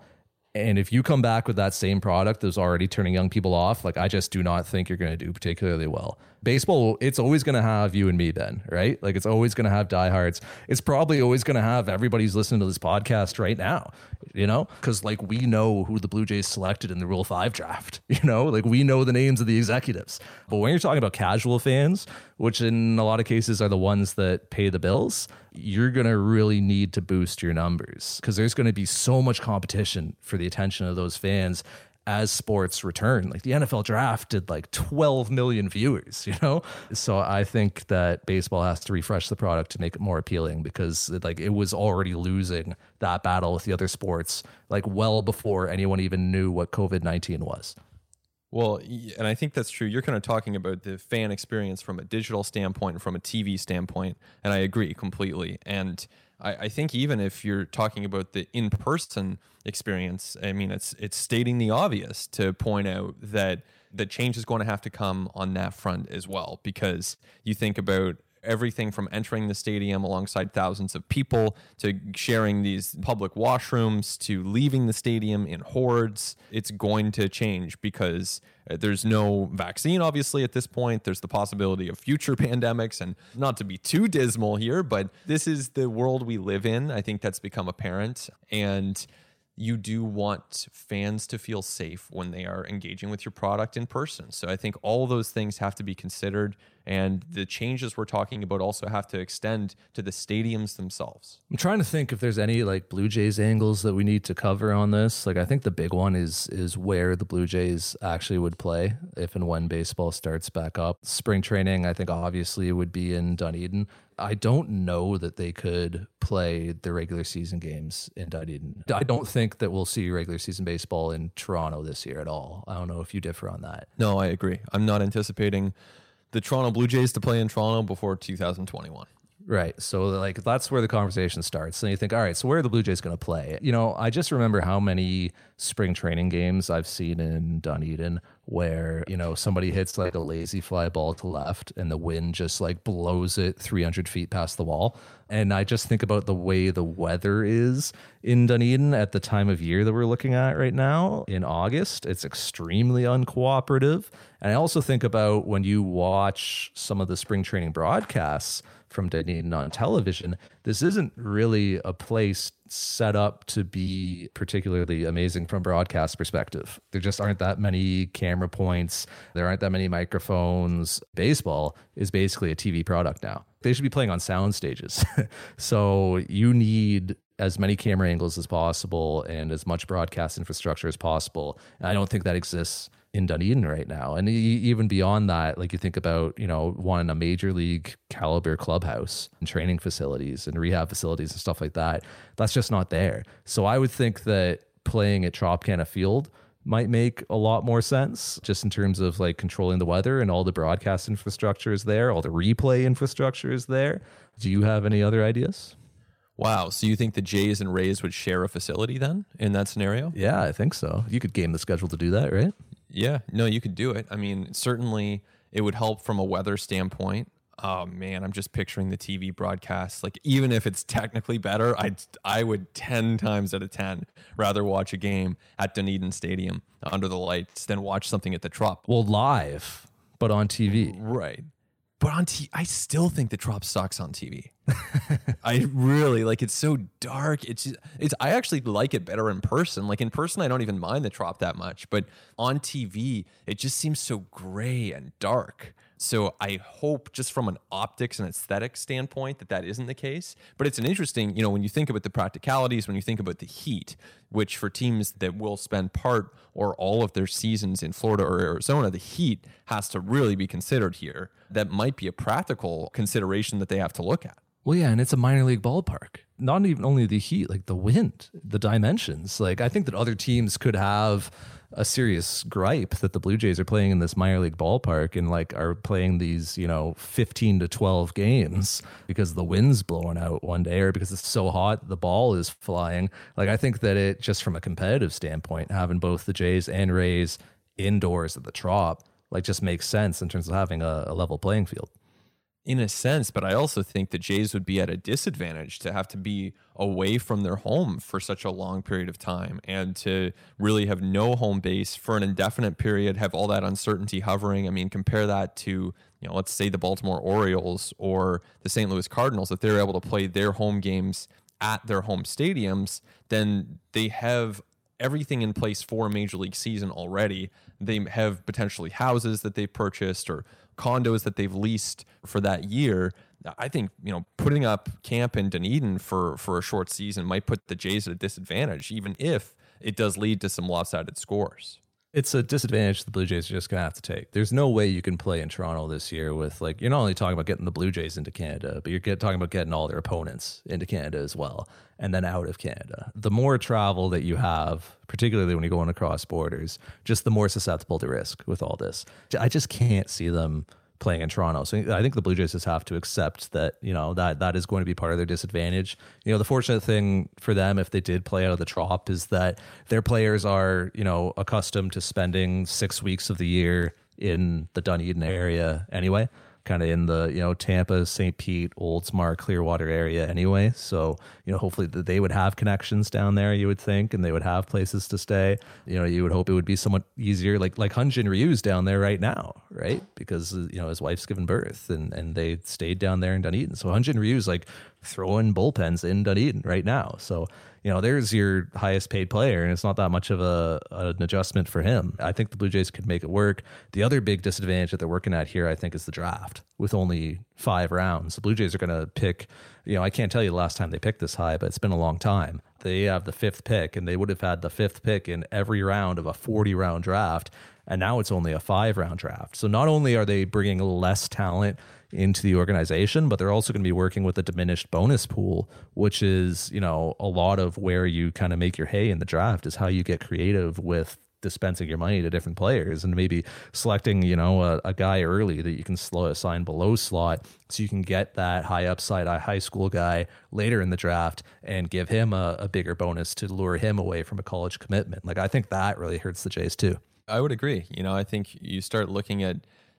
and if you come back with that same product that's already turning young people off, like I just do not think you're going to do particularly well. Baseball, it's always going to have you and me, then, right? Like it's always going to have diehards. It's probably always going to have everybody who's listening to this podcast right now, you know, because like we know who the Blue Jays selected in the Rule 5 draft, you know, like we know the names of the executives. But when you're talking about casual fans, which in a lot of cases are the ones that pay the bills, you're going to really need to boost your numbers because there's going to be so much competition for the attention of those fans as sports return. Like the NFL draft did like 12 million viewers, you know? So I think that baseball has to refresh the product to make it more appealing because it, like it was already losing that battle with the other sports like well before anyone even knew what COVID-19 was. Well, and I think that's true. You're kind of talking about the fan experience from a digital standpoint and from a TV standpoint, and I agree completely. And I, I think even if you're talking about the in-person experience, I mean, it's it's stating the obvious to point out that the change is going to have to come on that front as well, because you think about everything from entering the stadium alongside thousands of people to sharing these public washrooms to leaving the stadium in hordes. It's going to change because uh, there's no vaccine, obviously, at this point. There's the possibility of future pandemics, and not to be too dismal here, but this is the world we live in. I think that's become apparent. And you do want fans to feel safe when they are engaging with your product in person. So I think all those things have to be considered. And the changes we're talking about also have to extend to the stadiums themselves. I'm trying to think if there's any like Blue Jays angles that we need to cover on this. Like I think the big one is is where the Blue Jays actually would play if and when baseball starts back up. Spring training, I think obviously would be in Dunedin. I don't know that they could play the regular season games in Dunedin. I don't think that we'll see regular season baseball in Toronto this year at all. I don't know if you differ on that. No, I agree. I'm not anticipating the Toronto Blue Jays to play in Toronto before 2021. Right. So like that's where the conversation starts. And you think, all right, so where are the Blue Jays going to play? You know, I just remember how many spring training games I've seen in Dunedin where, you know, somebody hits like a lazy fly ball to left and the wind just like blows it 300 feet past the wall. And I just think about the way the weather is in Dunedin at the time of year that we're looking at right now in August. It's extremely uncooperative. And I also think about when you watch some of the spring training broadcasts from Dunedin on television, this isn't really a place set up to be particularly amazing from broadcast perspective. There just aren't that many camera points. There aren't that many microphones. Baseball is basically a TV product now. They should be playing on sound stages. so you need as many camera angles as possible and as much broadcast infrastructure as possible. And I don't think that exists in Dunedin right now. And even beyond that, like you think about, you know, wanting a major league caliber clubhouse and training facilities and rehab facilities and stuff like that. That's just not there. So I would think that playing at Tropicana Field might make a lot more sense just in terms of like controlling the weather and all the broadcast infrastructure is there, all the replay infrastructure is there. Do you have any other ideas? Wow. So you think the Jays and Rays would share a facility then in that scenario? Yeah, I think so. You could game the schedule to do that, right? Yeah, no, you could do it. I mean, certainly it would help from a weather standpoint. oh man, I'm just picturing the TV broadcast. Like even if it's technically better, I I would 10 times out of 10 rather watch a game at Dunedin Stadium under the lights than watch something at the Trop. Well, live, but on TV. Right. But on TV, I still think the Trop sucks on TV. I really like it's so dark. It's just, it's I actually like it better in person. Like in person, I don't even mind the Trop that much, but on TV, it just seems so gray and dark. So I hope, just from an optics and aesthetic standpoint, that that isn't the case. But it's an interesting, you know, when you think about the practicalities, when you think about the heat, which for teams that will spend part or all of their seasons in Florida or Arizona, the heat has to really be considered here. That might be a practical consideration that they have to look at. Well, yeah, and it's a minor league ballpark. Not even only the heat, like the wind, the dimensions. Like I think that other teams could have a serious gripe that the Blue Jays are playing in this minor league ballpark and like are playing these, you know, 15 to 12 games because the wind's blowing out one day or because it's so hot the ball is flying. Like I think that it just from a competitive standpoint, having both the Jays and Rays indoors at the Trop, like just makes sense in terms of having a, a level playing field in a sense, but I also think the Jays would be at a disadvantage to have to be away from their home for such a long period of time and to really have no home base for an indefinite period, have all that uncertainty hovering. I mean, compare that to, you know, let's say the Baltimore Orioles or the St. Louis Cardinals. If they're able to play their home games at their home stadiums, then they have everything in place for a major league season already. They have potentially houses that they've purchased or condos that they've leased for that year. I think you know putting up camp in Dunedin for for a short season might put the Jays at a disadvantage, even if it does lead to some lopsided scores it's a disadvantage the Blue Jays are just to have to take. There's no way you can play in Toronto this year with like you're not only talking about getting the Blue Jays into Canada, but you're get, talking about getting all their opponents into Canada as well, and then out of Canada. The more travel that you have, particularly when you're going across borders, just the more susceptible to risk with all this. I just can't see them playing in Toronto. So I think the Blue Jays just have to accept that, you know, that that is going to be part of their disadvantage. You know, the fortunate thing for them if they did play out of the trop is that their players are, you know, accustomed to spending 6 weeks of the year in the Dunedin area anyway kind of in the you know Tampa, St. Pete, Oldsmar, Clearwater area anyway. So you know hopefully that they would have connections down there. You would think, and they would have places to stay. You know you would hope it would be somewhat easier, like like Hyun-Jin Ryu's down there right now, right? Because uh, you know his wife's given birth, and and they stayed down there in Dunedin. So Hyun-Jin Ryu's like throwing bullpens in Dunedin right now. So you know, there's your highest paid player, and it's not that much of a an adjustment for him. I think the Blue Jays could make it work. The other big disadvantage that they're working at here, I think, is the draft with only five rounds. The Blue Jays are going to pick. You know, I can't tell you the last time they picked this high, but it's been a long time. They have the fifth pick, and they would have had the fifth pick in every round of a 40 round draft. And now it's only a five round draft. So not only are they bringing less talent into the organization, but they're also going to be working with a diminished bonus pool, which is, you know, a lot of where you kind of make your hay in the draft is how you get creative with dispensing your money to different players and maybe selecting, you know, a, a guy early that you can slow assign below slot so you can get that high upside high school guy later in the draft and give him a, a bigger bonus to lure him away from a college commitment. Like I think that really hurts the Jays too. I would agree. You know, I think you start looking at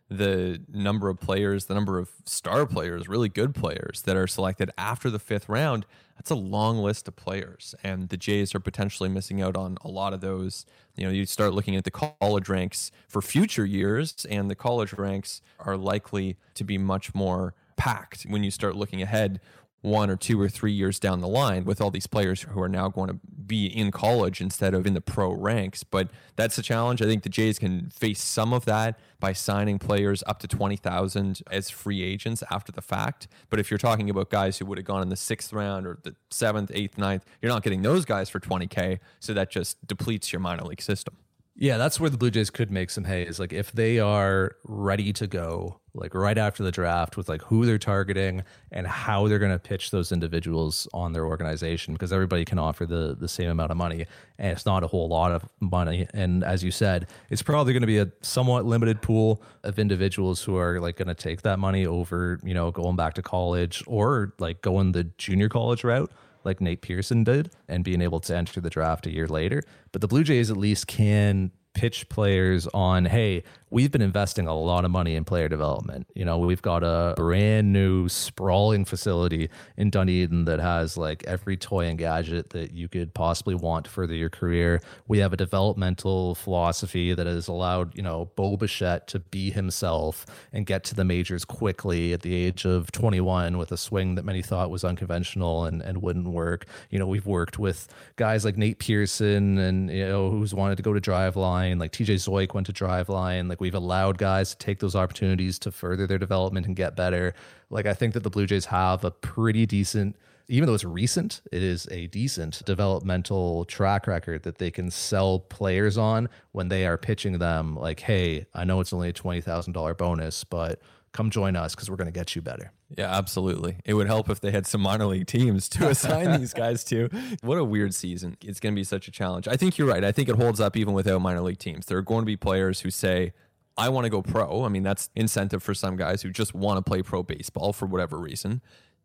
the number of players, the number of star players, really good players that are selected after the fifth round, that's a long list of players. And the Jays are potentially missing out on a lot of those. You know, you start looking at the college ranks for future years, and the college ranks are likely to be much more packed when you start looking ahead one or two or three years down the line with all these players who are now going to be in college instead of in the pro ranks. But that's a challenge. I think the Jays can face some of that by signing players up to 20,000 as free agents after the fact. But if you're talking about guys who would have gone in the sixth round or the seventh, eighth, ninth, you're not getting those guys for 20K. So that just depletes your minor league system. Yeah, that's where the Blue Jays could make some hay. Is like if they are ready to go, like right after the draft, with like who they're targeting and how they're going to pitch those individuals on their organization, because everybody can offer the the same amount of money, and it's not a whole lot of money. And as you said, it's probably going to be a somewhat limited pool of individuals who are like going to take that money over, you know, going back to college or like going the junior college route like Nate Pearson did and being able to enter the draft a year later. But the Blue Jays at least can pitch players on, hey, we've been investing a lot of money in player development. You know, we've got a brand new sprawling facility in Dunedin that has like every toy and gadget that you could possibly want to further your career. We have a developmental philosophy that has allowed, you know, Bo Bichette to be himself and get to the majors quickly at the age of 21 with a swing that many thought was unconventional and, and wouldn't work. You know, we've worked with guys like Nate Pearson and, you know, who's wanted to go to Driveline, like TJ Zeuch went to Driveline. Like we've allowed guys to take those opportunities to further their development and get better. Like I think that the Blue Jays have a pretty decent even though it's recent, it is a decent developmental track record that they can sell players on when they are pitching them like, hey, I know it's only a $20,000 bonus, but come join us because we're going to get you better. Yeah, absolutely. It would help if they had some minor league teams to assign these guys to. What a weird season. It's going to be such a challenge. I think you're right. I think it holds up even without minor league teams. There are going to be players who say, I want to go pro. I mean, that's incentive for some guys who just want to play pro baseball for whatever reason.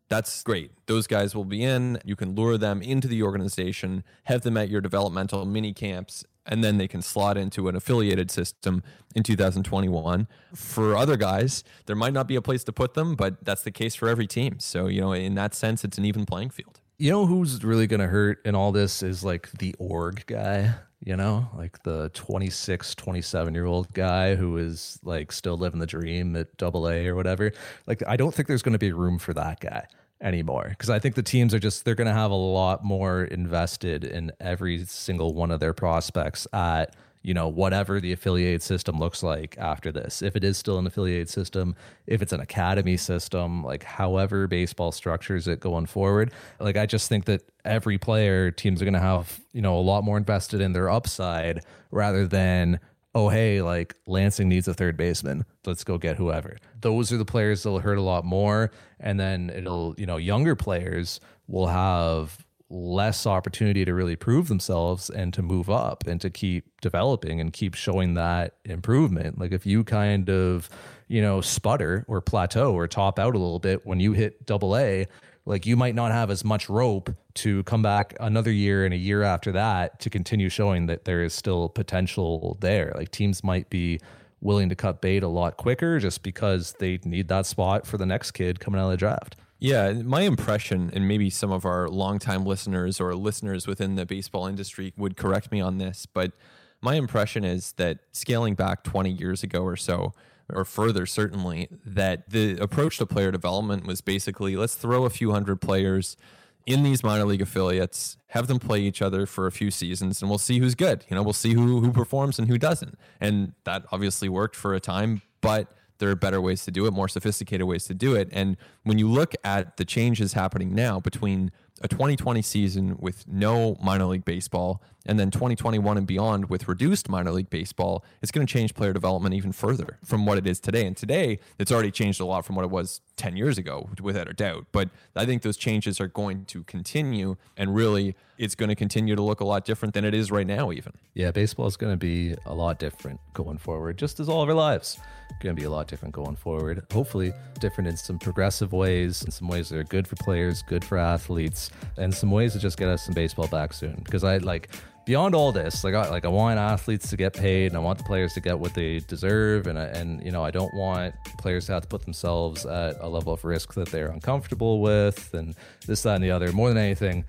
That's great. Those guys will be in. You can lure them into the organization, have them at your developmental mini camps, and then they can slot into an affiliated system in 2021. For other guys, there might not be a place to put them, but that's the case for every team. So, you know, in that sense, it's an even playing field. You know who's really going to hurt in all this is like the org guy, you know, like the 26, 27 year old guy who is like still living the dream at double A or whatever. Like, I don't think there's going to be room for that guy anymore because I think the teams are just they're going to have a lot more invested in every single one of their prospects at you know whatever the affiliate system looks like after this. If it is still an affiliate system if it's an academy system like however baseball structures it going forward like i just think that every player teams are going to have you know a lot more invested in their upside rather than oh hey like lansing needs a third baseman. Let's go get whoever. Those are the players that'll hurt a lot more. And then it'll you know younger players will have less opportunity to really prove themselves and to move up and to keep developing and keep showing that improvement like if you kind of you know sputter or plateau or top out a little bit when you hit double a like you might not have as much rope to come back another year and a year after that to continue showing that there is still potential there. Like teams might be willing to cut bait a lot quicker just because they need that spot for the next kid coming out of the draft. Yeah, my impression, and maybe some of our longtime listeners or listeners within the baseball industry would correct me on this, but my impression is that scaling back 20 years ago or so, or further, certainly, that the approach to player development was basically let's throw a few hundred players in these minor league affiliates, have them play each other for a few seasons, and we'll see who's good. You know, we'll see who who performs and who doesn't. And that obviously worked for a time, but there are better ways to do it, more sophisticated ways to do it. And when you look at the changes happening now between a 2020 season with no minor league baseball and then 2021 and beyond with reduced minor league baseball, it's going to change player development even further from what it is today. And today, it's already changed a lot from what it was 10 years ago, without a doubt. But I think those changes are going to continue, and really, it's going to continue to look a lot different than it is right now, even. Yeah, baseball is going to be a lot different going forward, just as all of our lives going to be a lot different going forward. Hopefully, different in some progressive ways, in some ways that are good for players, good for athletes, and some ways to just get us some baseball back soon. Because I like beyond all this, like I like I want athletes to get paid, and I want the players to get what they deserve, and I, and you know I don't want players to have to put themselves at a level of risk that they're uncomfortable with, and this, that, and the other. More than anything,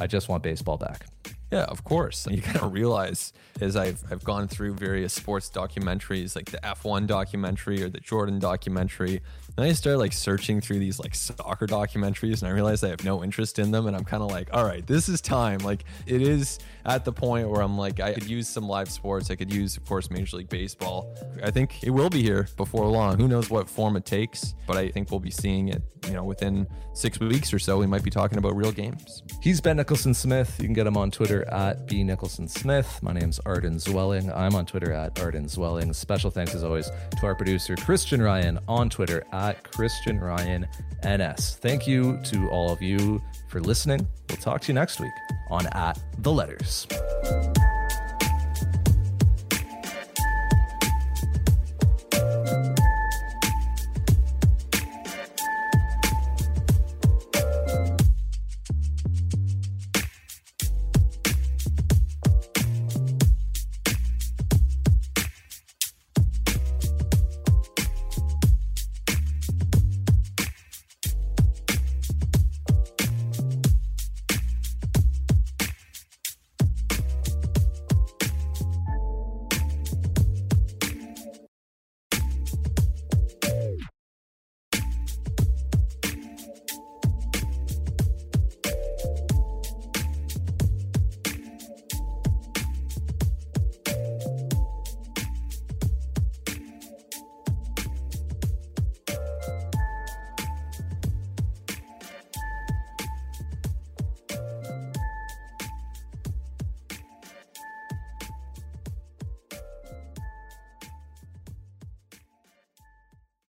I just want baseball back. Yeah, of course. You kind of realize as I've, I've gone through various sports documentaries, like the F1 documentary or the Jordan documentary, and I started like searching through these like soccer documentaries and I realized I have no interest in them. And I'm kind of like, all right, this is time. Like it is at the point where I'm like, I could use some live sports. I could use, of course, Major League Baseball. I think it will be here before long. Who knows what form it takes, but I think we'll be seeing it, you know, within six weeks or so. We might be talking about real games. He's Ben Nicholson Smith. You can get him on Twitter at B Nicholson Smith. My name's Arden Zwelling. I'm on Twitter at Arden Zwelling. Special thanks as always to our producer, Christian Ryan, on Twitter at Christian Ryan NS. Thank you to all of you for listening. We'll talk to you next week on At the Letters.